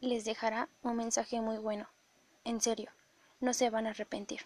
les dejará un mensaje muy bueno. En serio, no se van a arrepentir.